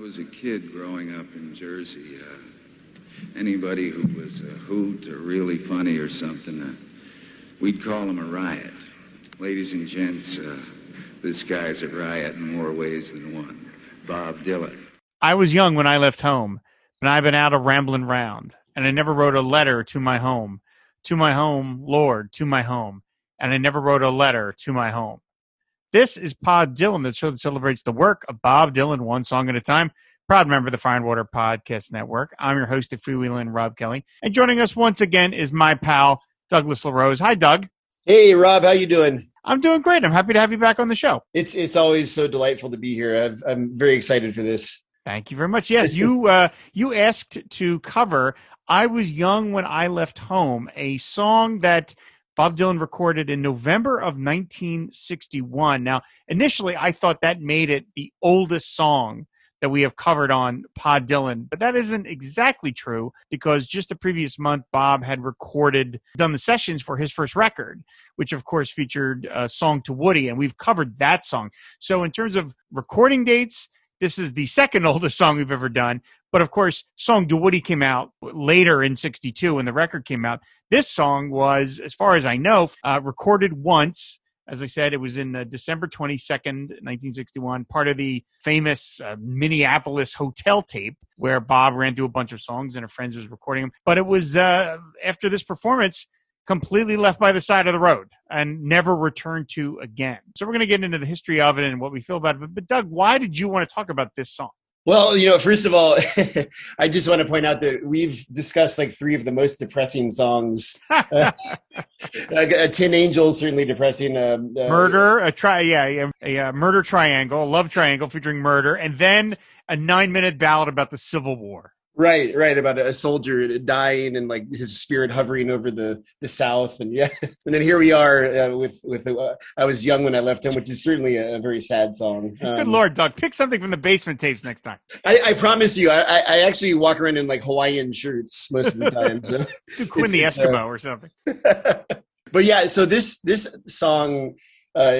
was a kid growing up in Jersey, uh, anybody who was a hoot or really funny or something, uh, we'd call him a riot. Ladies and gents, uh, this guy's a riot in more ways than one. Bob Dylan. I was young when I left home, and I've been out a rambling round, and I never wrote a letter to my home. To my home, Lord, to my home. And I never wrote a letter to my home. This is Pod Dylan, the show that celebrates the work of Bob Dylan one song at a time. Proud member of the Fire and Water Podcast Network. I'm your host of Freewheeling, Rob Kelly. And joining us once again is my pal, Douglas LeRose. Hi, Doug. Hey, Rob. How you doing? I'm doing great. I'm happy to have you back on the show. It's it's always so delightful to be here. i am very excited for this. Thank you very much. Yes, you uh, you asked to cover "I Was Young When I Left Home," a song that Bob Dylan recorded in November of 1961. Now, initially, I thought that made it the oldest song that we have covered on Pod Dylan, but that isn't exactly true because just the previous month, Bob had recorded, done the sessions for his first record, which of course featured a song to Woody, and we've covered that song. So, in terms of recording dates, this is the second oldest song we've ever done. But of course, song to Woody came out later in 62 when the record came out. This song was, as far as I know, uh, recorded once. As I said, it was in uh, December 22nd, 1961, part of the famous uh, Minneapolis hotel tape where Bob ran through a bunch of songs and a friend was recording them. But it was uh, after this performance, completely left by the side of the road and never returned to again. So we're going to get into the history of it and what we feel about it. But, but Doug, why did you want to talk about this song? Well, you know, first of all, I just want to point out that we've discussed like three of the most depressing songs. uh, a Tin Angel, certainly depressing. Um, uh, murder, a try, yeah, a, a, murder triangle, a love triangle featuring murder, and then a nine-minute ballad about the Civil War. Right, right, about a soldier dying and like his spirit hovering over the the South, and yeah, and then here we are uh, with with uh, I was young when I left him, which is certainly a, a very sad song. Um, Good lord, Doug, pick something from the basement tapes next time. I, I promise you, I, I, actually walk around in like Hawaiian shirts most of the time. So Quinn the uh, Eskimo uh, or something. but yeah, so this this song uh,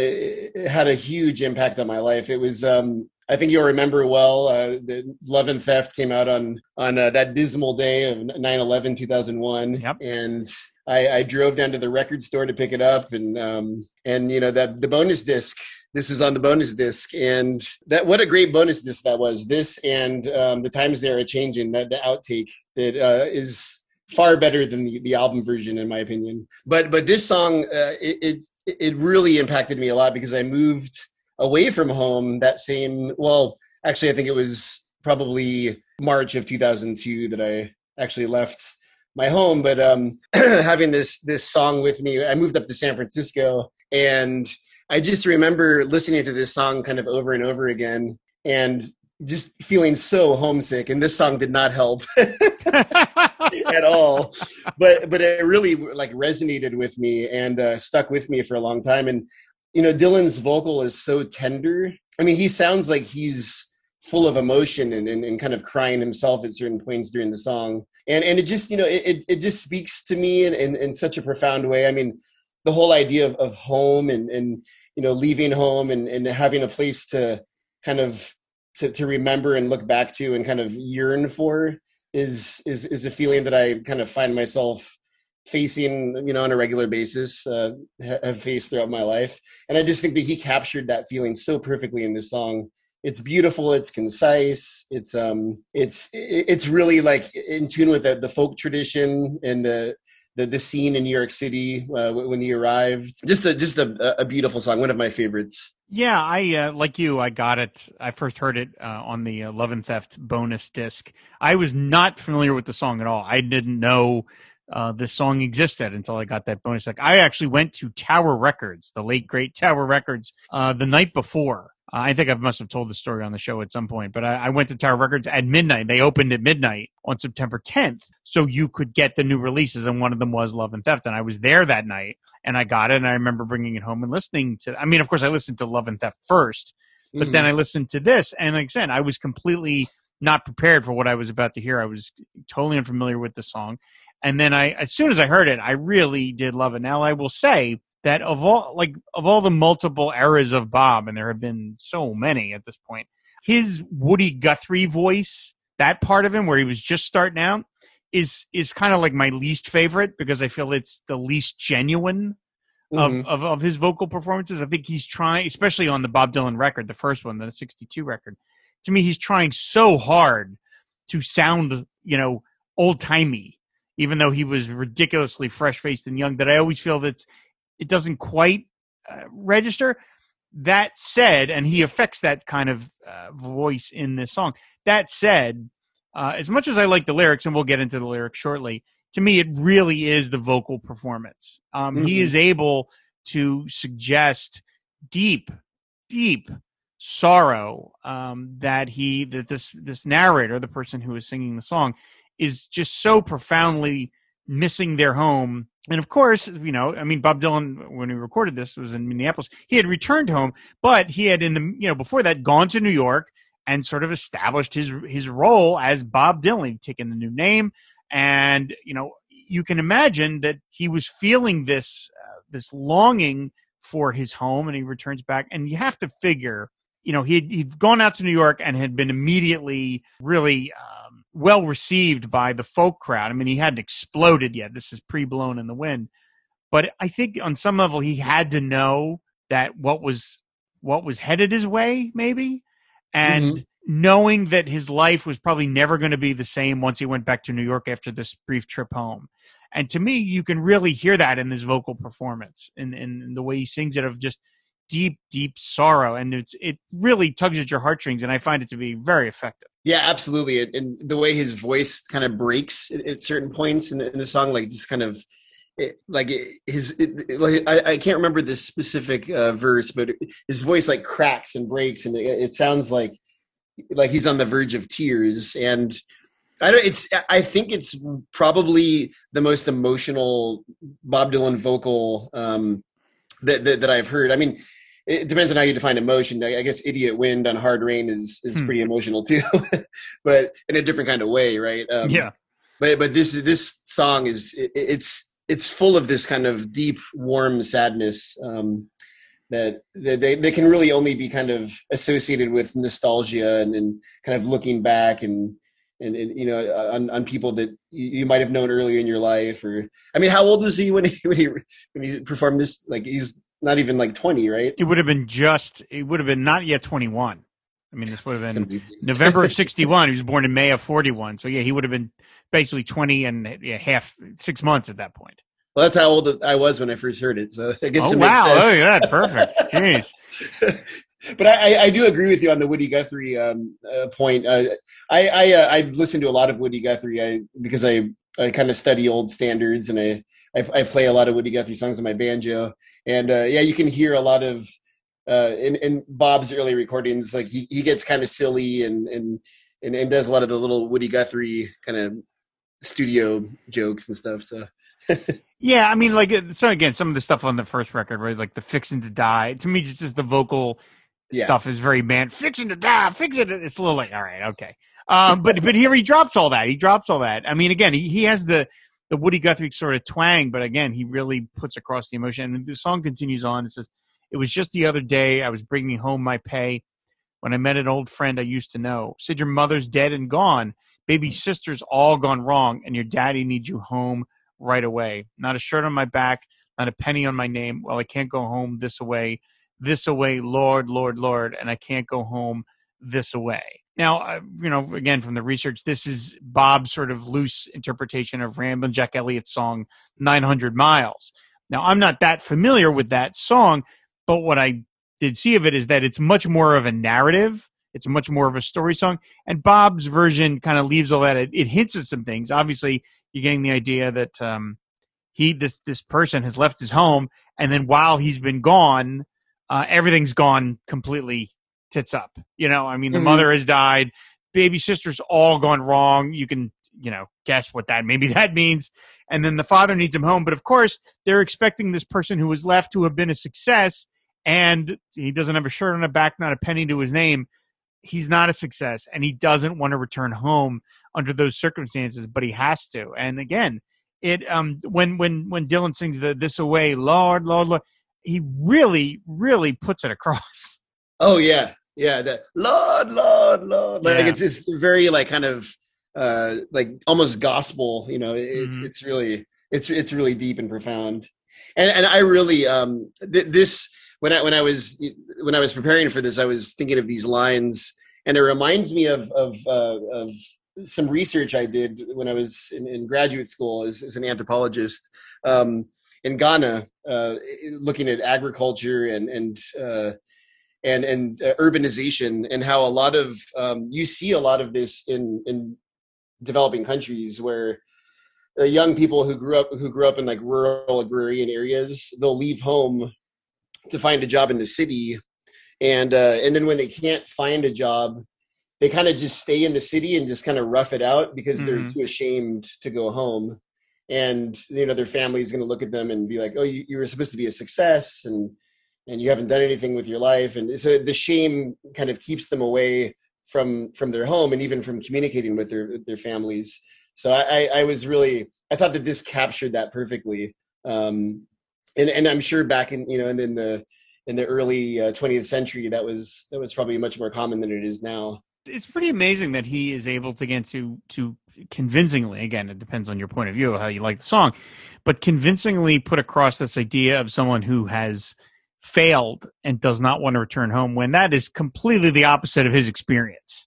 had a huge impact on my life. It was um, I think you'll remember well. Uh, the Love and Theft came out on on uh, that dismal day of 9/11, 2001, yep. and I, I, drove down to the record store to pick it up, and um, and you know that the bonus disc. This was on the bonus disc, and that what a great bonus disc that was. This and um, the times they are changing. That the outtake that uh, is far better than the, the album version, in my opinion. But but this song, uh, it, it it really impacted me a lot because I moved away from home that same well actually i think it was probably march of 2002 that i actually left my home but um having this this song with me i moved up to san francisco and i just remember listening to this song kind of over and over again and just feeling so homesick and this song did not help at all. But but it really like resonated with me and uh, stuck with me for a long time and you know dylan's vocal is so tender. I mean he sounds like he's full of emotion and, and, and kind of crying himself at certain points during the song. And and it just you know it, it just speaks to me in, in, in such a profound way. I mean the whole idea of, of home and and you know leaving home and, and having a place to kind of to, to remember and look back to and kind of yearn for is is is a feeling that i kind of find myself facing you know on a regular basis uh, have faced throughout my life and i just think that he captured that feeling so perfectly in this song it's beautiful it's concise it's um it's it's really like in tune with the, the folk tradition and the the, the scene in New York City uh, when he arrived. Just a just a, a beautiful song, one of my favorites. Yeah, I uh, like you. I got it. I first heard it uh, on the Love and Theft bonus disc. I was not familiar with the song at all. I didn't know uh, this song existed until I got that bonus. Like I actually went to Tower Records, the late great Tower Records, uh, the night before. Uh, I think I must have told the story on the show at some point, but I, I, went to Tower Records at midnight. They opened at midnight on September 10th, so you could get the new releases, and one of them was Love and Theft. And I was there that night, and I got it, and I remember bringing it home and listening to. I mean, of course, I listened to Love and Theft first, but mm-hmm. then I listened to this, and like I said, I was completely not prepared for what I was about to hear. I was totally unfamiliar with the song, and then I, as soon as I heard it, I really did love it. Now I will say that of all, like of all the multiple eras of Bob, and there have been so many at this point, his Woody Guthrie voice, that part of him where he was just starting out, is is kind of like my least favorite because I feel it's the least genuine of, Mhm. of of his vocal performances. I think he's trying, especially on the Bob Dylan record, the first one, the '62 record. To me, he's trying so hard to sound, you know, old timey, even though he was ridiculously fresh faced and young. That I always feel that it doesn't quite uh, register. That said, and he affects that kind of uh, voice in this song. That said, uh, as much as I like the lyrics, and we'll get into the lyrics shortly, to me, it really is the vocal performance. Um, He Mhm. is able to suggest deep, deep sorrow um, that he that this this narrator, the person who is singing the song, is just so profoundly missing their home. And of course, you know, I mean, Bob Dylan, when he recorded this, was in Minneapolis. He had returned home, but he had in the you know before that gone to New York and sort of established his his role as Bob Dylan, taking the new name, and you know, you can imagine that he was feeling this uh, this longing for his home, and he returns back, and you have to figure, you know, he'd he'd gone out to New York and had been immediately really. Um, well received by the folk crowd. I mean, he hadn't exploded yet. This is pre Blowin' in the Wind, but I think on some level he had to know that what was what was headed his way, maybe, and mm-hmm. knowing that his life was probably never going to be the same once he went back to New York after this brief trip home. And to me, you can really hear that in his vocal performance and in, in the way he sings it of just deep, deep sorrow. And it's it really tugs at your heartstrings, and I find it to be very effective. Yeah, absolutely. And- the way his voice kind of breaks at, certain points in the, in the song, like just kind of it, like his, it, like I, I can't remember the specific uh, verse, but his voice like cracks and breaks, and it, it sounds like like he's on the verge of tears. And I don't. It's. I think it's probably the most emotional Bob Dylan vocal um, that, that that I've heard. I mean, it depends on how you define emotion. I, I guess "Idiot Wind" on "Hard Rain" is is Hmm. pretty emotional too, but in a different kind of way, right? Um, yeah. But but this this song is it, it's it's full of this kind of deep, warm sadness. Um, that that they, they can really only be kind of associated with nostalgia and, and kind of looking back and and, and you know on, on people that you, you might have known earlier in your life or I mean how old was he when he when he when he performed this like he's not even like 20 right It would have been just. It would have been not yet twenty one. I mean, this would have been November of sixty one. He was born in May of forty one. So yeah, he would have been basically twenty and yeah, half six months at that point. well that's how old I was when I first heard it so I guess Oh it makes wow! sense. At that, perfect. Jeez. but I, I- I do agree with you on the Woody Guthrie um, uh, point. Uh, I I, uh, I listened to a lot of Woody Guthrie I, because I, I kind of study old standards and I, I I play a lot of Woody Guthrie songs on my banjo. And uh, yeah, you can hear a lot of uh, in, in Bob's early recordings. Like he, he gets kind of silly and, and and and does a lot of the little Woody Guthrie kind of studio jokes and stuff. So Yeah, I mean, like so again, some of the stuff on the first record, right? Like the "Fixing to Die." To me, it's just the vocal Yeah. stuff is very man. Fixing to die, fix it. It's a little like, all right, okay. Um, but but here he drops all that. He drops all that. I mean, again, he, he has the the Woody Guthrie sort of twang, but again, he really puts across the emotion. And the song continues on. It says, "It was just the other day. I was bringing home my pay when I met an old friend I used to know. Said your mother's dead and gone. Baby sister's all gone wrong, and your daddy needs you home right away. Not a shirt on my back, not a penny on my name. Well, I can't go home this away, this away, Lord, Lord, Lord, and I can't go home this away. Now, uh, you know, again, from the research, this is Bob's sort of loose interpretation of Ramblin' Jack Elliott's song 900 Miles. Now, I'm not that familiar with that song, but what I did see of it is that it's much more of a narrative. It's much more of a story song. And Bob's version kind of leaves all that. It, it hints at some things. Obviously, you're getting the idea that um, he this this person has left his home, and then while he's been gone, uh, everything's gone completely tits up. You know, I mean, the Mhm. mother has died, baby sister's all gone wrong. You can you know guess what that maybe that means. And then the father needs him home, but of course they're expecting this person who was left to have been a success, and he doesn't have a shirt on the back, not a penny to his name. He's not a success, and he doesn't want to return home under those circumstances, but he has to. And again, it um when when when Dylan sings the this away, Lord, Lord, Lord, he really, really puts it across. Oh yeah, Yeah, the Lord, Lord, Lord. Like Yeah. it's it's very like kind of uh like almost gospel. You know, it's Mhm. it's really it's it's really deep and profound. And and I really um th- this when I when I was when I was preparing for this, I was thinking of these lines, and it reminds me of of uh, of some research I did when I was in, in graduate school as, as an anthropologist um, in Ghana, uh, looking at agriculture and and uh, and and uh, urbanization, and how a lot of um, you see a lot of this in in developing countries where uh, young people who grew up who grew up in like rural agrarian areas they'll leave home to find a job in the city and uh, and then when they can't find a job they kind of just stay in the city and just kind of rough it out because they're Mhm. too ashamed to go home and you know their family's going to look at them and be like oh you, you were supposed to be a success and and you haven't done anything with your life and so the shame kind of keeps them away from from their home and even from communicating with their their families so I, I, was really I thought that this captured that perfectly. Um, and and I'm sure back in you know and in the in the early uh, 20th century that was that was probably much more common than it is now. it's pretty amazing that he is able to get to to convincingly again it depends on your point of view how you like the song but convincingly put across this idea of someone who has failed and does not want to return home when that is completely the opposite of his experience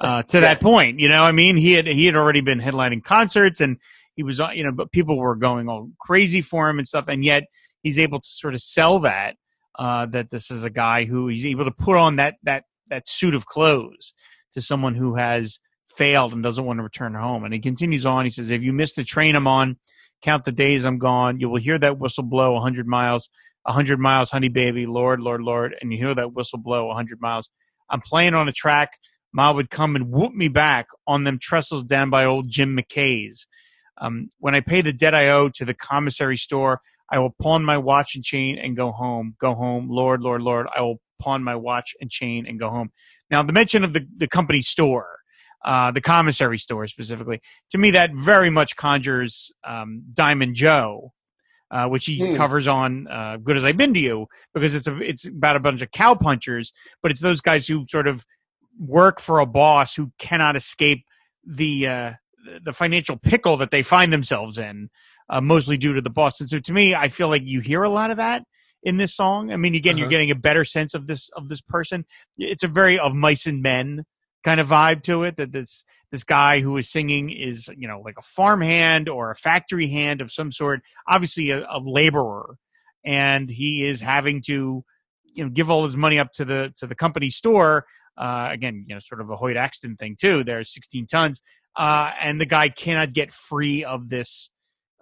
uh, to that point you know i mean he had he had already been headlining concerts and he was uh, you know but people were going all crazy for him and stuff and yet he's able to sort of sell that uh, that this is a guy who he's able to put on that that that suit of clothes to someone who has failed and doesn't want to return home. And he continues on. He says, "If you miss the train I'm on, count the days I'm gone. You will hear that whistle blow a hundred miles, a hundred miles, honey baby, Lord, Lord, Lord, and you hear that whistle blow a hundred miles. I'm playing on a track. Ma would come and whoop me back on them trestles down by old Jim McKay's. Um, when I pay the debt I owe to the commissary store, I will pawn my watch and chain and go home. Go home, Lord, Lord, Lord. I will pawn my watch and chain and go home. Now, the mention of the, the company store, uh, the commissary store specifically, to me, that very much conjures um, Diamond Joe, uh, which he Hmm. covers on uh, "Good as I've Been to You," because it's a it's about a bunch of cow punchers, but it's those guys who sort of work for a boss who cannot escape the uh, the financial pickle that they find themselves in, uh, mostly due to the boss. And so, to me, I feel like you hear a lot of that in this song. I mean, again, you're Uh-huh. getting a better sense of this of this person. It's a very of mice and men kind of vibe to it. That this this guy who is singing is you know like a farmhand or a factory hand of some sort, obviously a, a laborer, and he is having to you know give all his money up to the to the company store. Uh, again, you know, sort of a Hoyt Axton thing too. There's 16 tons, uh, and the guy cannot get free of this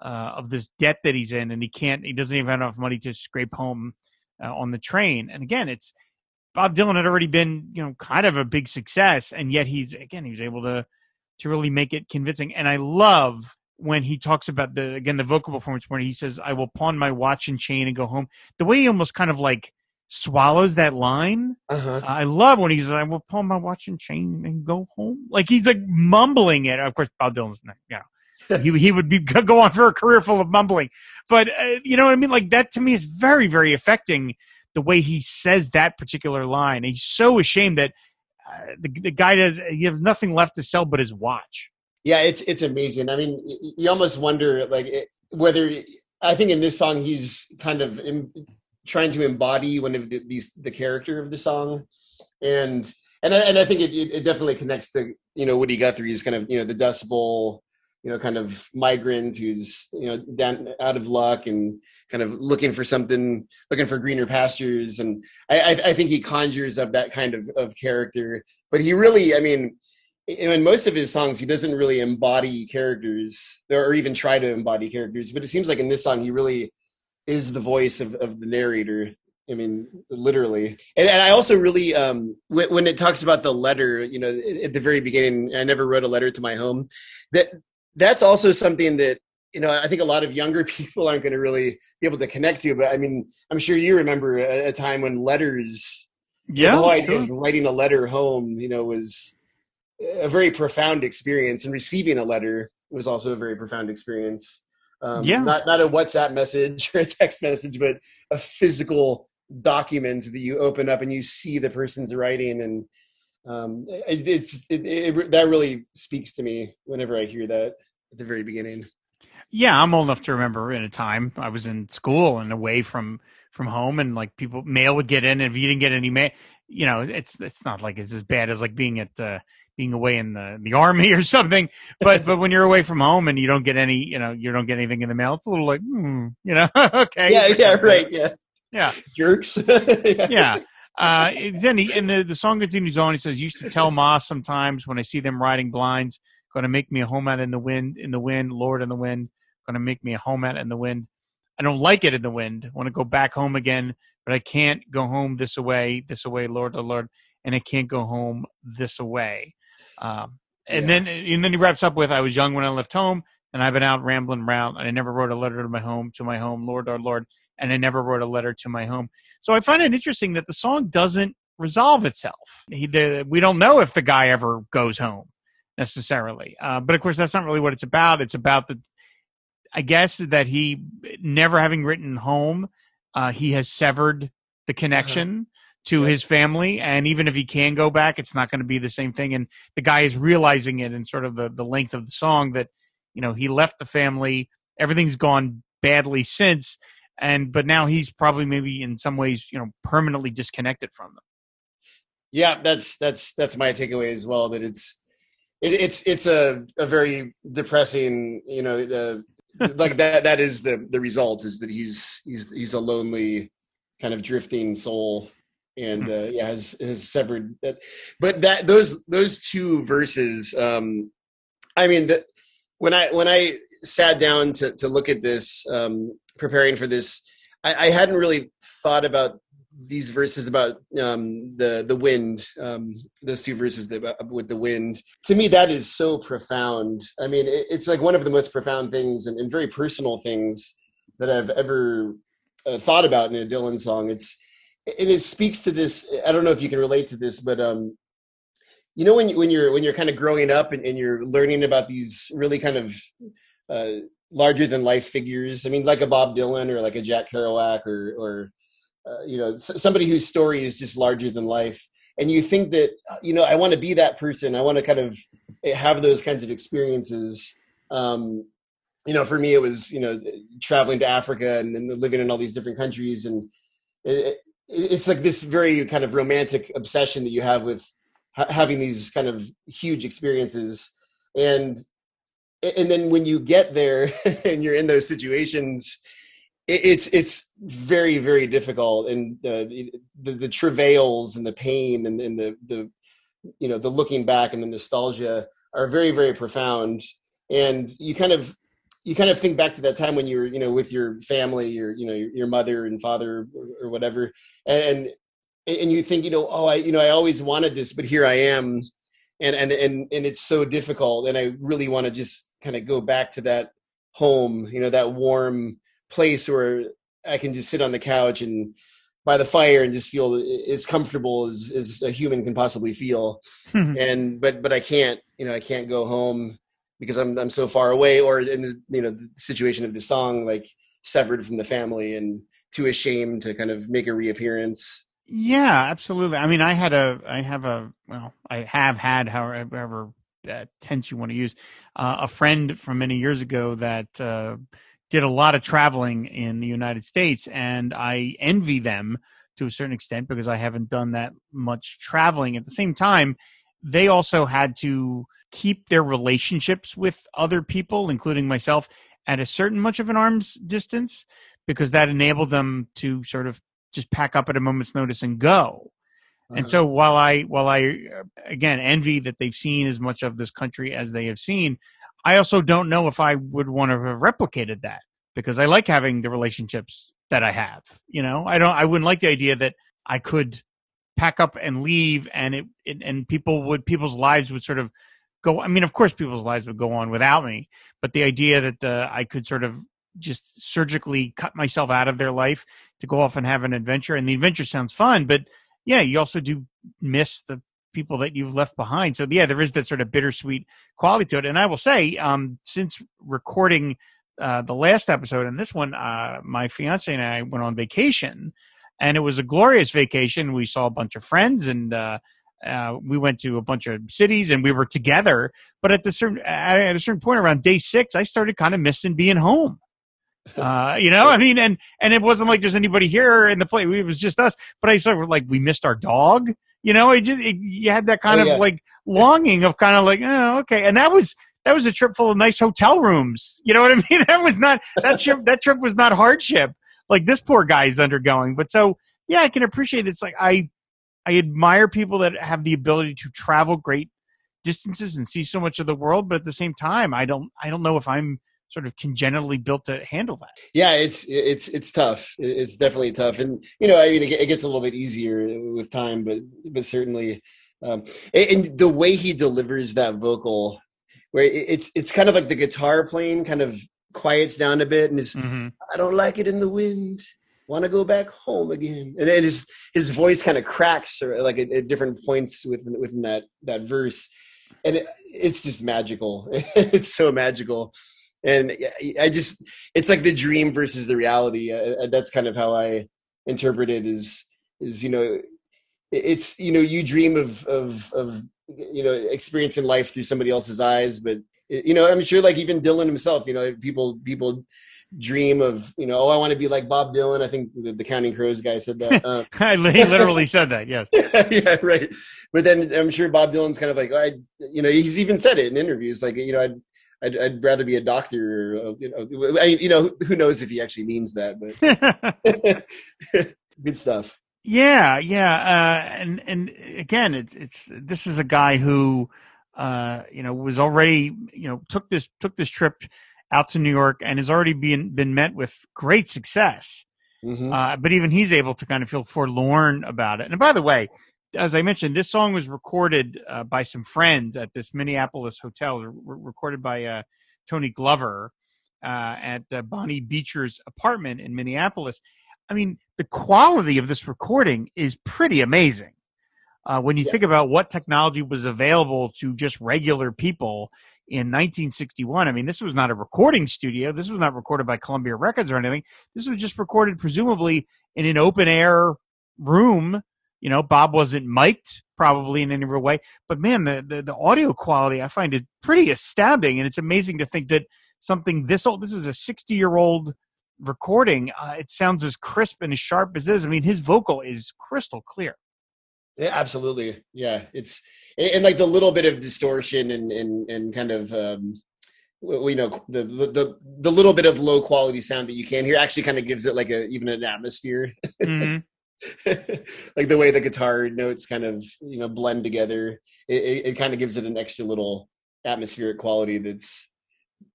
uh, of this debt that he's in, and he can't. He doesn't even have enough money to scrape home uh, on the train. And again, it's Bob Dylan had already been, you know, kind of a big success, and yet he's again he was able to to really make it convincing. And I love when he talks about the again the vocal performance where he says, "I will pawn my watch and chain and go home." The way he almost kind of like swallows that line. Uh-huh. I love when he's like, "I will pawn my watch and chain and go home." Like he's like mumbling it. Of course, Bob Dylan's not, you know, he he would be go on for a career full of mumbling. But uh, you know what I mean? Like that to me is very very affecting the way he says that particular line. He's so ashamed that uh, the the guy does he has nothing left to sell but his watch. Yeah, it's it's amazing. I mean, you almost wonder like it, whether I think in this song he's kind of in, trying to embody one of the, these the character of the song, and and I, and I think it, it it definitely connects to you know Woody Guthrie's kind of you know the Dust Bowl, you know, kind of migrant who's you know down out of luck and kind of looking for something, looking for greener pastures, and I I, think he conjures up that kind of of character, but he really, I mean in most of his songs, he doesn't really embody characters or even try to embody characters. But it seems like in this song, he really is the voice of, of the narrator. I mean, literally. And, and I also really, um, when, when it talks about the letter, you know, at, at the very beginning, I never wrote a letter to my home. That that's also something that you know I think a lot of younger people aren't going to really be able to connect to. But I mean, I'm sure you remember a, a time when letters, the whole idea of writing a letter home, you know, was a very profound experience and receiving a letter was also a very profound experience um, Yeah. not not a whatsapp message or a text message but a physical document that you open up and you see the person's writing and um, it, it's it, it, that really speaks to me whenever I hear that at the very beginning. Yeah, I'm old enough to remember in a time I was in school and away from from home, and like people mail would get in, and if you didn't get any mail, you know, it's it's not like it's as bad as like being at uh, being away in the the army or something. But but when you're away from home and you don't get any, you know, you don't get anything in the mail, it's a little like, hmm, you know, okay, yeah, yeah, right, yeah, yeah, jerks, yeah. yeah. Uh, then he, and the, the song continues on. He says, "Used to tell Ma sometimes when I see them riding blinds, going to make me a home out in the wind, in the wind, Lord in the wind, going to make me a home out in the wind. I don't like it in the wind. Want to go back home again, but I can't go home this away, this away, Lord, the Lord, and I can't go home this away." Um, and yeah. then and then he wraps up with, "I was young when I left home, and I've been out rambling around, and I never wrote a letter to my home, to my home, Lord, our Lord, and I never wrote a letter to my home." So I find it interesting that the song doesn't resolve itself. He, the, we don't know if the guy ever goes home necessarily, uh, but of course that's not really what it's about. It's about the, I guess that he never having written home, uh, he has severed the connection. Uh-huh to his family and even if he can go back it's not going to be the same thing and the guy is realizing it in sort of the, the length of the song that you know he left the family everything's gone badly since and but now he's probably maybe in some ways you know permanently disconnected from them yeah that's that's that's my takeaway as well that it's it, it's it's a a very depressing you know the like that that is the the result is that he's he's he's a lonely kind of drifting soul and hmm. uh, yeah has has severed that but that those those two verses um i mean that when i when i sat down to to look at this um preparing for this i, I hadn't really thought about these verses about um the the wind um those two verses that, uh, with the wind. To me that is so profound. I mean it, it's like one of the most profound things and, and very personal things that i've ever uh, thought about in a dylan song. It's and it speaks to this i don't know if you can relate to this but um you know when you, when you're when you're kind of growing up and, and you're learning about these really kind of uh, larger than life figures. I mean like a bob dylan or like a jack kerouac or or uh, you know somebody whose story is just larger than life. And you think that you know i want to be that person. I want to kind of have those kinds of experiences. Um you know for me it was you know traveling to africa and, and living in all these different countries. And it, it's like this very kind of romantic obsession that you have with ha- having these kind of huge experiences. And and then when you get there and you're in those situations it's it's very very difficult. And uh, the the travails and the pain and, and the the you know the looking back and the nostalgia are very very profound. And you kind of you kind of think back to that time when you were you know with your family your you know your, your mother and father or, or, whatever and and you think you know oh i you know i always wanted this but here i am and and and, and it's so difficult and i really want to just kind of go back to that home you know that warm place where i can just sit on the couch and by the fire and just feel as comfortable as, as a human can possibly feel and but but i can't you know i can't go home because I'm I'm so far away, or in the you know the situation of the song, like severed from the family and too ashamed to kind of make a reappearance. Yeah, absolutely. I mean, I had a, I have a, well, I have had, however uh, tense you want to use, uh, a friend from many years ago that uh, did a lot of traveling in the United States, and I envy them to a certain extent because I haven't done that much traveling. At the same time, they also had to keep their relationships with other people, including myself, at a certain much of an arm's distance because that enabled them to sort of just pack up at a moment's notice and go. Uh-huh. And so while I while I uh, again envy that they've seen as much of this country as they have seen, I also don't know if I would want to have replicated that because I like having the relationships that I have. You know, I don't I wouldn't like the idea that I could pack up and leave and it, it and people would people's lives would sort of go. I mean, of course, people's lives would go on without me, but the idea that uh, I could sort of just surgically cut myself out of their life to go off and have an adventure, and the adventure sounds fun, but yeah, you also do miss the people that you've left behind. So yeah, there is that sort of bittersweet quality to it. And I will say, um, since recording uh, the last episode and this one, uh, my fiance and I went on vacation, and it was a glorious vacation. We saw a bunch of friends and. Uh, uh, we went to a bunch of cities and we were together. But at the certain at a certain point around day six, I started kind of missing being home. Uh, you know, I mean, and and it wasn't like there's anybody here in the place. It was just us. But I sort of like we missed our dog. You know, it just it, you had that kind Oh, of yeah. like longing of kind of like, oh, okay. And that was that was a trip full of nice hotel rooms. You know what I mean? That was not that trip. That trip was not hardship like this poor guy is undergoing. But so yeah, I can appreciate it's like I I admire people that have the ability to travel great distances and see so much of the world, but at the same time, I don't I don't know if I'm sort of congenitally built to handle that. yeah it's it's it's tough. It's definitely tough. And you know i mean it gets a little bit easier with time but but certainly um and, the way he delivers that vocal where it's it's kind of like the guitar playing kind of quiets down a bit and is i don't like it in the wind. Want to go back home again. And then his his voice kind of cracks or like at, at different points within within that that verse. And it, it's just magical. It's so magical and I just it's like the dream versus the reality. Uh, that's kind of how I interpret it. Is is you know, it's you know you dream of of of you know experiencing life through somebody else's eyes, but you know I'm sure like even Dylan himself, you know, people people dream of you know oh I want to be like Bob Dylan. I think the, the Counting Crows guy said that. Uh, I literally said that. Yes. yeah, right. But then I'm sure Bob Dylan's kind of like, I, you know, he's even said it in interviews, like, you know, I'd, I'd, I'd rather be a doctor, or, uh, you know, I, you know, who knows if he actually means that, but good stuff. Yeah, yeah, uh, and and again, it's it's this is a guy who, uh, you know, was already you know took this took this trip out to New York and has already been been met with great success. Mhm. Uh, but even he's able to kind of feel forlorn about it. And by the way, as I mentioned, this song was recorded uh, by some friends at this Minneapolis hotel, re- recorded by uh, Tony Glover uh, at uh, Bonnie Beecher's apartment in Minneapolis. I mean, the quality of this recording is pretty amazing. Uh, when you Yeah. think about what technology was available to just regular people in 1961, I mean, this was not a recording studio. This was not recorded by Columbia Records or anything. This was just recorded, presumably, in an open air room. You know, Bob wasn't mic'd probably in any real way, but man, the, the the audio quality I find it pretty astounding, and it's amazing to think that something this old, this is a 60 year old recording, uh, it sounds as crisp and as sharp as this. I mean, his vocal is crystal clear. Yeah, absolutely. Yeah. It's, and, and like the little bit of distortion and, and, and kind of, um, you know, the, the, the little bit of low quality sound that you can hear actually kind of gives it like a, even an atmosphere. Mhm. like the way the guitar notes kind of you know blend together it, it, it kind of gives it an extra little atmospheric quality that's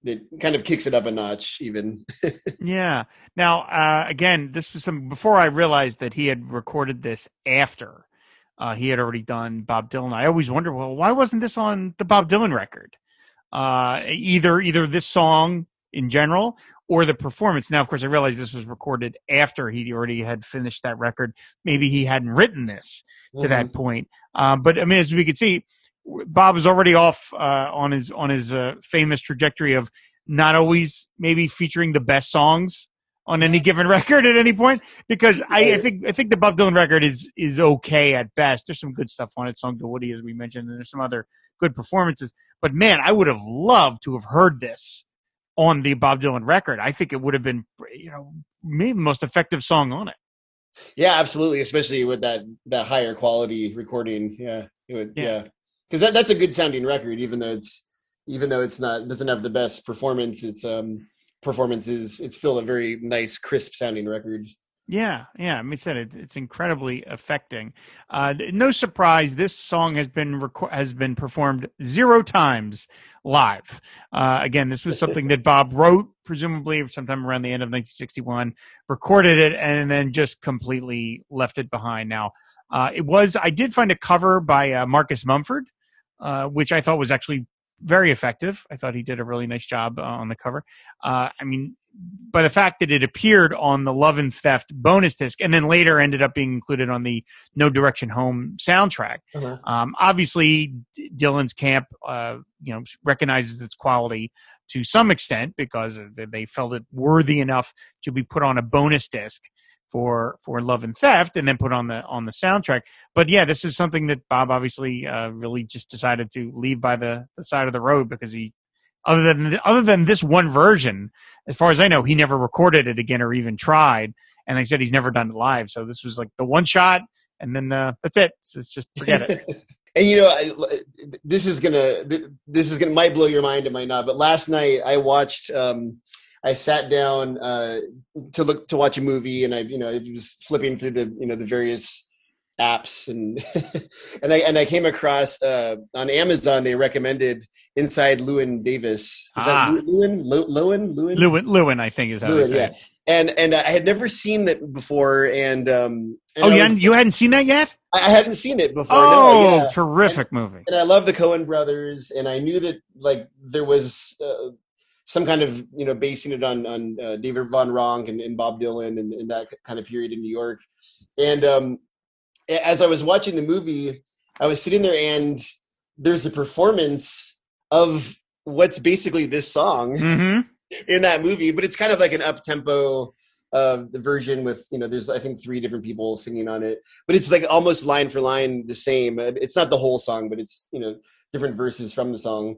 that kind of kicks it up a notch even Yeah. Now, uh, again, this was some before I realized that he had recorded this after uh, he had already done Bob Dylan. I always wonder, well, why wasn't this on the Bob Dylan record? Uh, either either this song in general or the performance. Now, of course, I realize this was recorded after he already had finished that record. Maybe he hadn't written this to that point. Um, but I mean, as we could see, Bob was already off uh, on his on his uh, famous trajectory of not always maybe featuring the best songs on any given record at any point. Because I, I think I think the Bob Dylan record is is okay at best. There's some good stuff on it, song to Woody as we mentioned, and there's some other good performances. But man, I would have loved to have heard this on the Bob Dylan record. I think it would have been you know maybe the most effective song on it. yeah absolutely especially with that that higher quality recording yeah it would Yeah. yeah because that, that's a good sounding record even though it's even though it's not doesn't have the best performance it's um performance is it's still a very nice crisp sounding record Yeah, yeah. I mean, said it, it's incredibly affecting. Uh, no surprise, this song has been reco- has been performed zero times live. Uh, again, this was something that Bob wrote, presumably sometime around the end of 1961, recorded it, and then just completely left it behind. Now, uh, it was I did find a cover by uh, Marcus Mumford, uh, which I thought was actually very effective. I thought he did a really nice job uh, on the cover. Uh, I mean, by the fact that it appeared on the Love and Theft bonus disc and then later ended up being included on the No Direction Home soundtrack. Uh-huh. Um, obviously, D- Dylan's camp, uh, you know, recognizes its quality to some extent because they- felt it worthy enough to be put on a bonus disc. for for Love and Theft, and then put on the on the soundtrack. But yeah, this is something that Bob obviously uh, really just decided to leave by the, the side of the road because he, other than other than this one version, as far as I know, he never recorded it again or even tried. And they said he's never done it live. So this was like the one shot, and then uh, that's it. So it's just forget it. and you know, I, this is gonna this is gonna might blow your mind, it might not. But last night I watched. Um, I sat down uh, to look to watch a movie, and I, you know, I was flipping through the, you know, the various apps, and and I and I came across uh, on Amazon. They recommended Inside Llewyn Davis. Is Ah. that Llewyn? Llewyn? Llewyn? Lewin, Lewin, I think is how they say yeah. it. And and I had never seen that before, and um. And Oh, you was- hadn't, you hadn't seen that yet? I hadn't seen it before. Oh, no, yeah. terrific movie. and I love the Coen brothers, and I knew that like there was uh, some kind of you know basing it on on uh, David Van Ronk and, and Bob Dylan and, and that kind of period in New York. And um, as I was watching the movie, I was sitting there, and there's a performance of what's basically this song hmm in that movie, but it's kind of like an up tempo uh, version with you know there's I think three different people singing on it, but it's like almost line for line the same. It's not the whole song, but it's you know different verses from the song.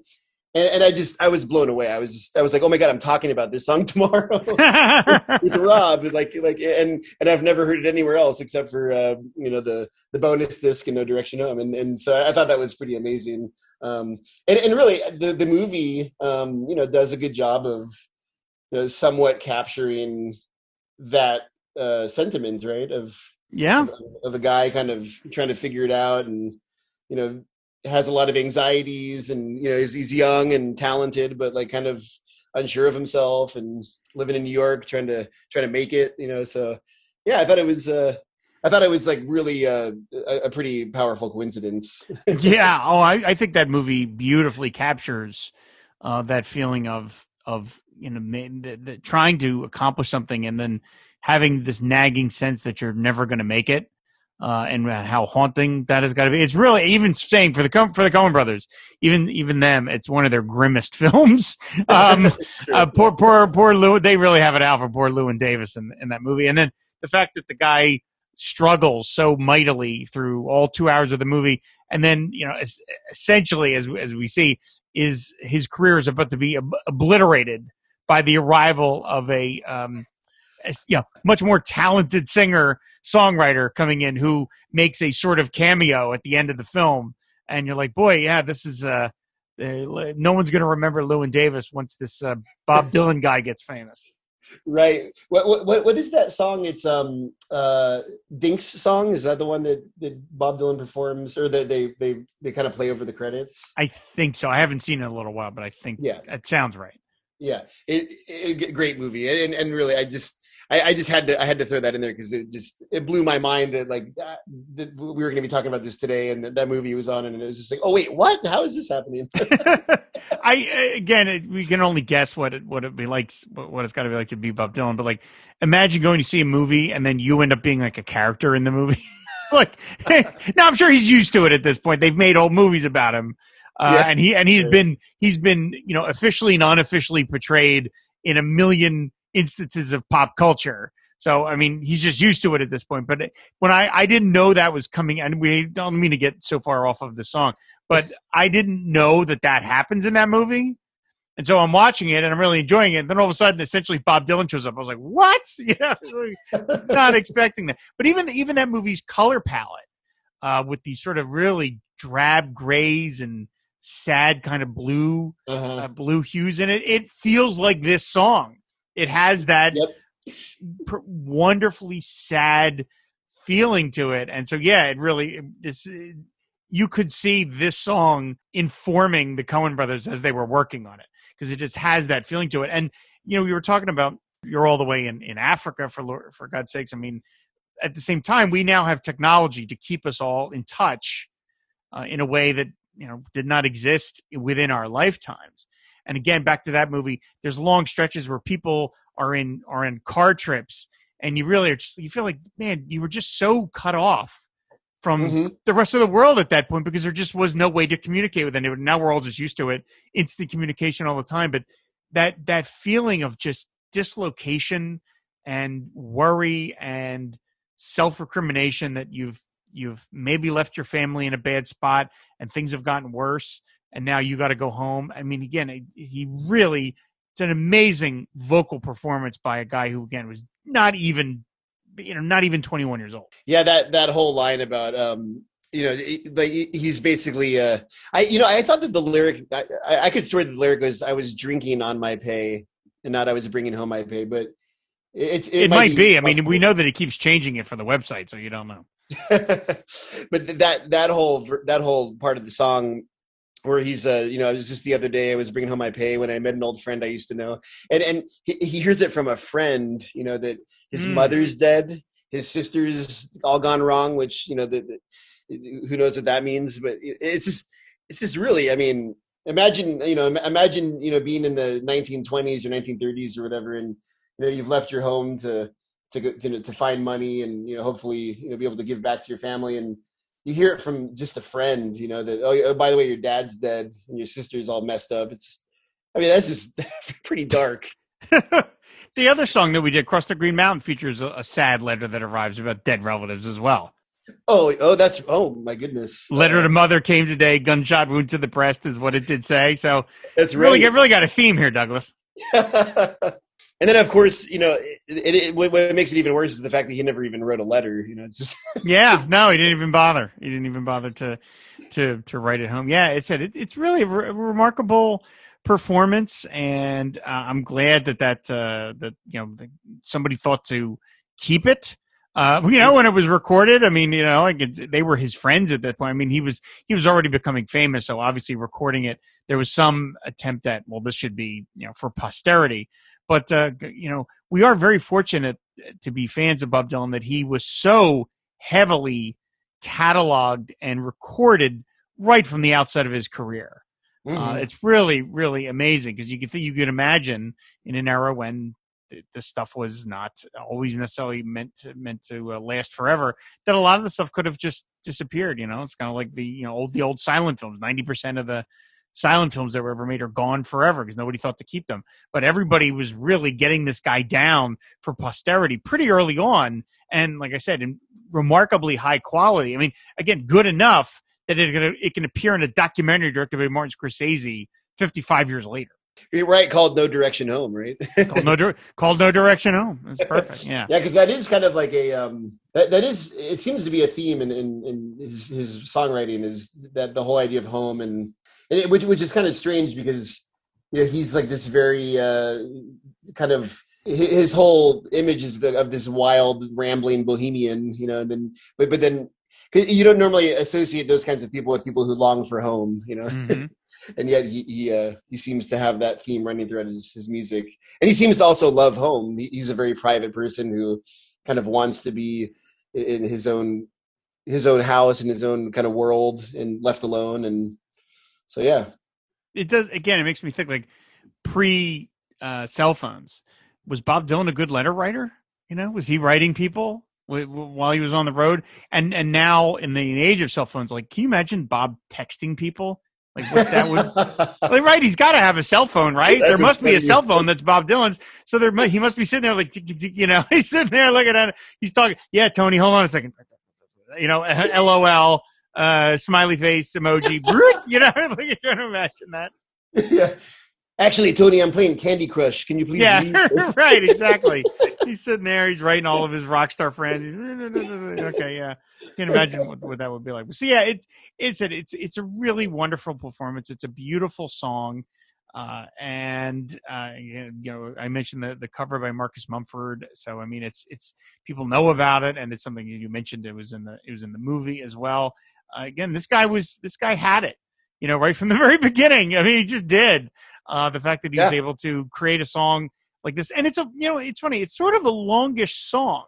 And, and I just I was blown away. I was just I was like, oh my god, I'm talking about this song tomorrow with Rob. Like like and and I've never heard it anywhere else except for uh, you know the the bonus disc in No Direction Home. And and so I thought that was pretty amazing. Um, and and really the the movie um, you know does a good job of you know somewhat capturing that uh, sentiment, right? Of yeah. of, of a guy kind of trying to figure it out and you know has a lot of anxieties and you know he's, he's young and talented but like kind of unsure of himself and living in new york trying to trying to make it you know so yeah i thought it was uh i thought it was like really uh, a, pretty powerful coincidence yeah. Oh, I, I think that movie beautifully captures uh, that feeling of of you know the, the, trying to accomplish something and then having this nagging sense that you're never going to make it. Uh, and how haunting that has got to be. It's really even saying for the for the Coen brothers, even even them, it's one of their grimmest films. Um, uh, poor poor poor Lou. They really have it out for poor Llewyn Davis in, in that movie. And then the fact that the guy struggles so mightily through all two hours of the movie, and then you know, es- essentially, as as we see, is his career is about to be ob- obliterated by the arrival of a um, as- you know much more talented singer songwriter coming in who makes a sort of cameo at the end of the film, and you're like, boy, yeah, this is uh. Uh, no one's going to remember Llewyn Davis once this uh, Bob Dylan guy gets famous. right what, what what is that song it's um uh dink's song is that the one that that bob dylan performs or that they they they kind of play over the credits I think so. I haven't seen it in a little while, but I think yeah it sounds right. yeah it, it, great movie and and really i just I, I just had to I had to throw that in there because it just it blew my mind that like that, that we were going to be talking about this today and that, that movie was on and it was just like oh wait what how is this happening I again, it, we can only guess what it what it be like, what it's got to be like to be Bob Dylan. But like, imagine going to see a movie and then you end up being like a character in the movie. like, now I'm sure he's used to it at this point. They've made old movies about him, uh, Yeah. and he and he's been he's been you know officially and unofficially portrayed in a million instances of pop culture. So I mean, he's just used to it at this point. But when I I didn't know that was coming, and we don't mean to get so far off of the song, but I didn't know that that happens in that movie. And so I'm watching it and I'm really enjoying it. And then all of a sudden, essentially, Bob Dylan shows up. I was like, "What?" You know, I was like, not expecting that. But even even that movie's color palette, uh, with these sort of really drab grays and sad kind of blue uh-huh. uh, blue hues in it. It feels like this song. It has that Yep. wonderfully sad feeling to it, and so yeah, it really this. You could see this song informing the Coen brothers as they were working on it because it just has that feeling to it. And you know, we were talking about you're all the way in in Africa for Lord, for God's sakes. I mean, at the same time, we now have technology to keep us all in touch uh, in a way that you know did not exist within our lifetimes. And again, back to that movie, there's long stretches where people are in are in car trips, and you really are just you feel like man, you were just so cut off from Mhm. the rest of the world at that point because there just was no way to communicate with anyone. Now we're all just used to it, instant communication all the time. But that that feeling of just dislocation and worry and self-recrimination that you've you've maybe left your family in a bad spot and things have gotten worse and now you got to go home. I mean, again, he really it's an amazing vocal performance by a guy who again was not even you know not even 21 years old. Yeah, that that whole line about um you know like he's basically uh I you know I thought that the lyric I, I could swear the lyric was I was drinking on my pay and not I was bringing home my pay, but it's it, it might, be. be. I mean, we know that he keeps changing it for the website, so you don't know. but that that whole that whole part of the song where he's uh you know it was just the other day i was bringing home my pay when i met an old friend i used to know and and he, he hears it from a friend you know that his mm. mother's dead his sister's all gone wrong which you know the, the, who knows what that means but it's just it's just really i mean imagine you know imagine you know being in the 1920s or 1930s or whatever and you know you've left your home to to go to, to find money and you know hopefully you know be able to give back to your family and you hear it from just a friend, you know, that oh, oh, by the way, your dad's dead and your sister's all messed up. It's, I mean, that's just pretty dark. the other song that we did, "Cross the Green Mountain," features a, a, sad letter that arrives about dead relatives as well. Oh, oh, that's oh my goodness. Letter to uh, mother came today. Gunshot wound to the breast is what it did say. So it's really, right. really got a theme here, Douglas. and then of course you know it, it, it, what makes it even worse is the fact that he never even wrote a letter you know it's just yeah no he didn't even bother. He didn't even bother to to to write it home. Yeah it said it, it's really a, re- remarkable performance and uh, i'm glad that that uh that you know somebody thought to keep it uh, you know, when it was recorded, I mean, you know, like they were his friends at that point. I mean, he was he was already becoming famous, so obviously recording it, there was some attempt at, well, this should be, you know, for posterity. But uh, you know, we are very fortunate to be fans of Bob Dylan that he was so heavily cataloged and recorded right from the outset of his career. Uh, mm-hmm. Uh, it's really, really amazing because you could you could imagine in an era when the, stuff was not always necessarily meant to meant to uh, last forever. That a lot of the stuff could have just disappeared. You know, it's kind of like the you know old the old silent films. Ninety percent of the silent films that were ever made are gone forever because nobody thought to keep them. But everybody was really getting this guy down for posterity pretty early on. And like I said, in remarkably high quality. I mean, again, good enough that it it can appear in a documentary directed by Martin Scorsese 55 years later. You're right, called No Direction Home, right? called, no called No Direction Home. That's perfect. Yeah. yeah, because that is kind of like a um that, that is it seems to be a theme in, in, in his his songwriting is that the whole idea of home and and it, which which is kind of strange because you know he's like this very uh, kind of his whole image is the, of this wild rambling bohemian you know and then but but then cause you don't normally associate those kinds of people with people who long for home you know mm-hmm. And yet he he, uh, he seems to have that theme running throughout his, his music and he seems to also love home he, he's a very private person who kind of wants to be in his own his own house and his own kind of world and left alone and so yeah, it does. Again, it makes me think like pre uh, cell phones. Was Bob Dylan a good letter writer? You know, was he writing people while he was on the road? And and now in the age of cell phones, like, can you imagine Bob texting people? Like what that would like, right? He's got to have a cell phone, right? That's there must be a cell phone that's Bob Dylan's. So there, he must be sitting there like, you know, he's sitting there looking at it. He's talking. Yeah, Tony, hold on a second. You know, LOL uh, smiley face emoji. you know, like you're trying to imagine that. Yeah. Actually, Tony, I'm playing Candy Crush. Can you please? Yeah, right. Exactly. He's sitting there. He's writing all of his rock star friends. okay, yeah. Can't imagine what, what that would be like. So yeah, it's it's a, it's it's a really wonderful performance. It's a beautiful song. Uh, and uh, you know, I mentioned the the cover by Marcus Mumford. So I mean, it's it's people know about it, and it's something you mentioned. It was in the it was in the movie as well. Uh, again, this guy was this guy had it, you know, right from the very beginning. I mean, he just did. Uh, the fact that he yeah. was able to create a song like this, and it's a you know, it's funny. It's sort of a longish song.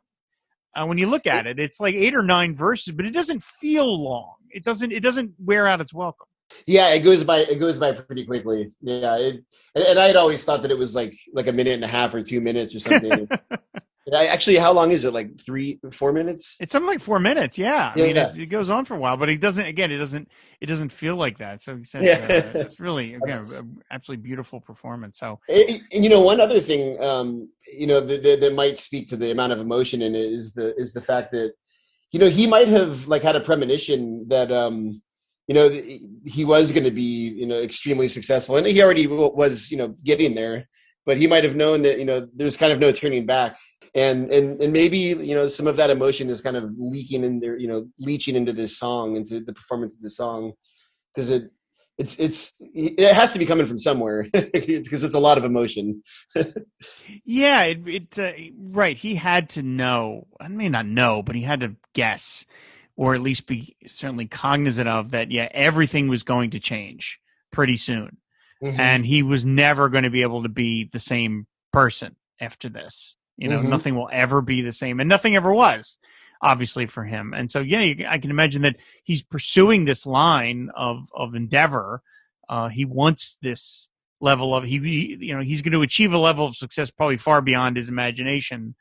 Uh, when you look at it, it's like eight or nine verses, but it doesn't feel long. It doesn't. It doesn't wear out its welcome. Yeah, it goes by. It goes by pretty quickly. Yeah, it, and, and I had always thought that it was like like a minute and a half or two minutes or something. I, actually, how long is it? Like three, four minutes? It's something like four minutes. Yeah, I Yeah, mean, yeah. It, it goes on for a while, but it doesn't. Again, it doesn't. It doesn't feel like that. So he said, Yeah. uh, it's really again, absolutely beautiful performance. So And, and, you know, one other thing, um, you know, that, that, that might speak to the amount of emotion in it is the is the fact that, you know, he might have like had a premonition that, um, you know, he was going to be, you know, extremely successful, and he already was, you know, getting there. But he might have known that, you know, there's kind of no turning back, and and and maybe, you know, some of that emotion is kind of leaking in there, you know, leaching into this song, into the performance of the song, because it. It's it's it has to be coming from somewhere because it's a lot of emotion. yeah, it, it uh, right. He had to know. I may not know, but he had to guess, or at least be certainly cognizant of that. Yeah, everything was going to change pretty soon. Mm-hmm. and he was never going to be able to be the same person after this. You know, Mhm. nothing will ever be the same, and nothing ever was, obviously for him. And so, yeah, you, I can imagine that he's pursuing this line of of endeavor. Uh, he wants this level of he, he, you know, he's going to achieve a level of success probably far beyond his imagination,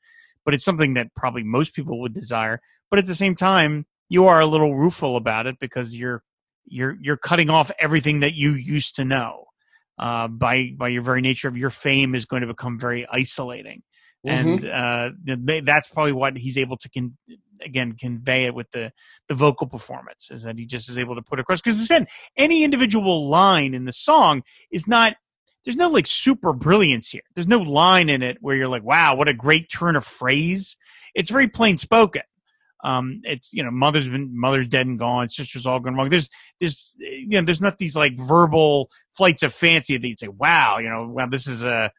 but it's something that probably most people would desire. But at the same time, you are a little rueful about it because you're you're you're cutting off everything that you used to know uh, by by your very nature of your fame is going to become very isolating, and uh, that's probably what he's able to con- again convey it with the the vocal performance is that he just is able to put across because said any individual line in the song is not there's no like super brilliance here. There's no line in it where you're like wow what a great turn of phrase. It's very plain spoken um it's you know mother's been mother's dead and gone sister's all gone wrong there's there's you know there's not these like verbal flights of fancy that you'd say wow you know wow this is a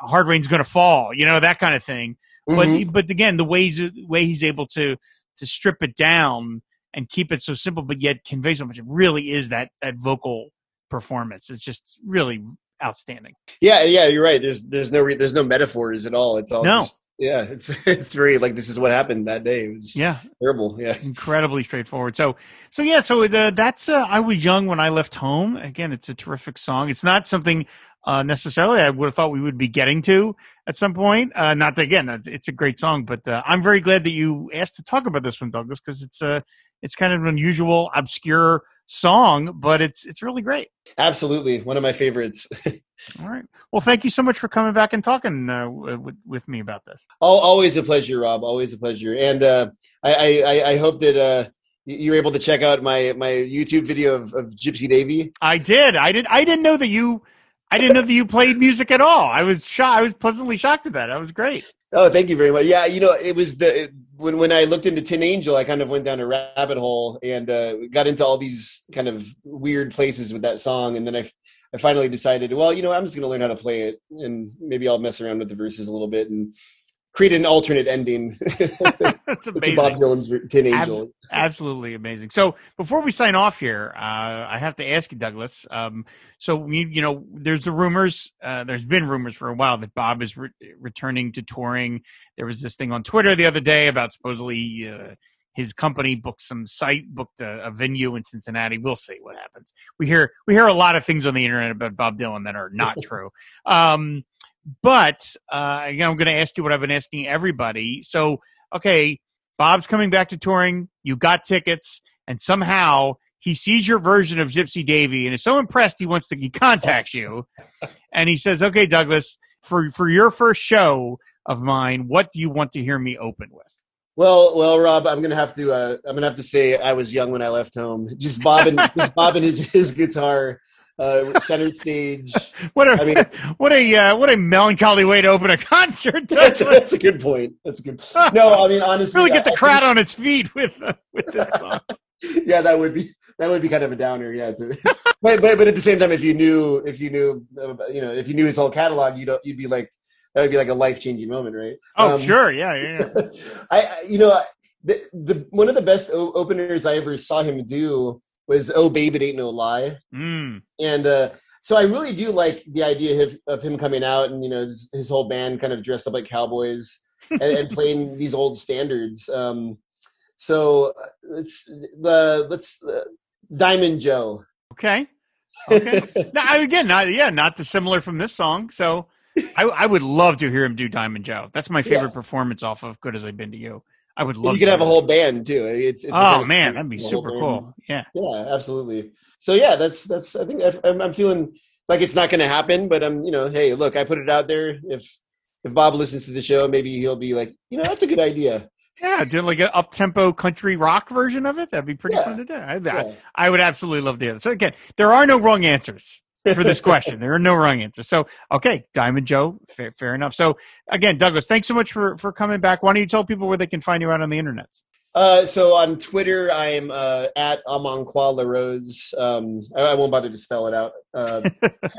hard rain's gonna fall you know that kind of thing but Mhm. but again the ways the way he's able to to strip it down and keep it so simple but yet convey so much it really is that that vocal performance it's just really outstanding yeah, yeah, you're right. There's there's no re- there's no metaphors at all. It's all No. just- yeah, it's it's very like this is what happened that day. It was yeah terrible. Yeah. incredibly straightforward so so yeah so the, that's uh, i was young when i left home again it's a terrific song it's not something uh, necessarily i would have thought we would be getting to at some point uh, not that, again it's, it's a great song but uh, i'm very glad that you asked to talk about this one douglas because it's a it's kind of an unusual obscure song but it's it's really great Absolutely, one of my favorites. all right well thank you so much for coming back and talking uh, with, with me about this Al always a pleasure, Rob. Always a pleasure. And uh, I, I I- hope that uh, you're able to check out my my YouTube video of, of Gypsy Davy. I did. I did. I didn't know that you. I didn't know that you played music at all. I was shocked. I was pleasantly shocked at that. That was great. Oh, thank you very much. Yeah, you know, it was the when when I looked into Tin Angel, I kind of went down a rabbit hole and uh, got into all these kind of weird places with that song, and then I I finally decided, well, you know, I'm just going to learn how to play it, and maybe I'll mess around with the verses a little bit and create an alternate ending That's to Bob. Dylan's Tin Angel. Absolutely amazing. So before we sign off here, uh, I have to ask you, Douglas. Um, so you, you know, there's the rumors. Uh, there's been rumors for a while that Bob is re- returning to touring. There was this thing on Twitter the other day about supposedly uh, his company booked some site, booked a, a venue in Cincinnati. We'll see what happens. We hear we hear a lot of things on the internet about Bob Dylan that are not true. Um, but uh, again, I'm going to ask you what I've been asking everybody. So, okay, Bob's coming back to touring. You got tickets, and somehow he sees your version of Gypsy Davy and is so impressed he wants to he contacts you, and he says, "Okay, Douglas, for for your first show of mine, what do you want to hear me open with?" Well, well, Rob, I'm gonna have to. Uh, I'm gonna have to say I was young when I left home. Just bobbing, just bobbing his his guitar, uh, center stage. What a I mean- what a uh, what a melancholy way to open a concert. That's, that's a good point. That's a good. No, I mean honestly, really get the I- I crowd on its feet with uh, with this song. yeah, that would be that would be kind of a downer. Yeah, to, but, but but at the same time, if you knew if you knew you know if you knew his whole catalog, you'd you'd be like that would be like a life changing moment, right? Oh, Um, sure, yeah, yeah. yeah. I, I- you know, the, the one of the best o- openers I ever saw him do was "Oh Babe, It Ain't No Lie," Mm. and uh, so I really do like the idea of, of him coming out and you know his, his whole band kind of dressed up like cowboys and, and playing these old standards. Um, so uh, let's the let's uh, Diamond Joe. Okay. Okay. now, again, not yeah, not dissimilar from this song. So I, I would love to hear him do Diamond Joe. That's my favorite Yeah. performance off of Good as I've Been to You. I would love. you could have a whole band too. It's, it's oh man, that'd be super band. cool. Yeah. Yeah, absolutely. So yeah, that's that's. I think I- I'm, I'm feeling like it's not going to happen, but I'm you know, hey, look, I put it out there. If if Bob listens to the show, maybe he'll be like, you know, that's a good idea. Yeah, do like an up tempo country rock version of it. That'd be pretty Yeah. fun to do. I, I, Yeah. I would absolutely love to hear that. So again, there are no wrong answers for this question. there are no wrong answers. So okay, Diamond Joe, fair, fair enough. So again, Douglas, thanks so much for for coming back. Why don't you tell people where they can find you out on the internet? Uh, so on Twitter, I am uh, at Amanqua LeRose. Um, I, I won't bother to spell it out. Uh,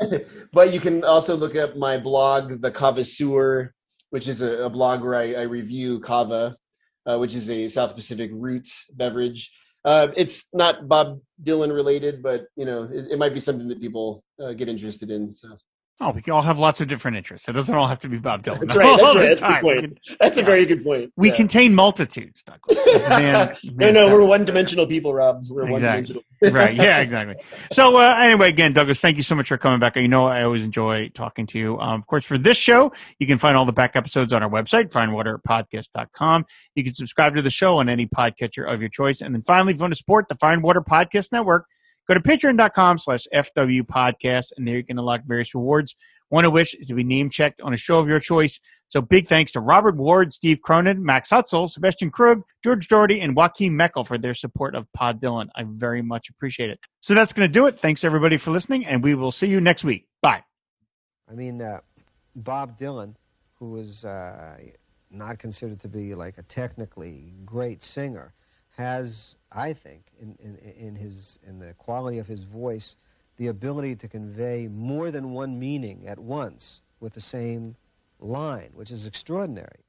but you can also look up my blog, The Kava Sewer, which is a, a blog where I, I review kava, uh, which is a South Pacific root beverage. Uh, it's not Bob Dylan related, but you know it, it might be something that people uh, get interested in. So Oh, we all have lots of different interests. It doesn't all have to be Bob Dylan. That's right, that's right, that's a good point. can- that's a very good point. We Yeah. contain multitudes, Douglas. Man- no, man, no, we're one-dimensional people, Rob. We're Exactly. one-dimensional. right. Yeah, exactly. So uh, anyway, again, Douglas, thank you so much for coming back. You know, I always enjoy talking to you. Um, of course, for this show, you can find all the back episodes on our website, fireandwaterpodcast.com. You can subscribe to the show on any podcatcher of your choice. And then finally, if you want to support the Fire and Water Podcast Network, go to patreon.com slash FW podcast. And there you can unlock various rewards. One of which is to be name checked on a show of your choice. So big thanks to Robert Ward, Steve Cronin, Max Hutzel, Sebastian Krug, George Doherty, and Joaquin Meckel for their support of Pod Dylan. I very much appreciate it. So that's going to do it. Thanks everybody for listening, and we will see you next week. Bye. I mean, uh, Bob Dylan, who was uh, not considered to be like a technically great singer, has, I think, in, in, in his in the quality of his voice, the ability to convey more than one meaning at once with the same line, which is extraordinary.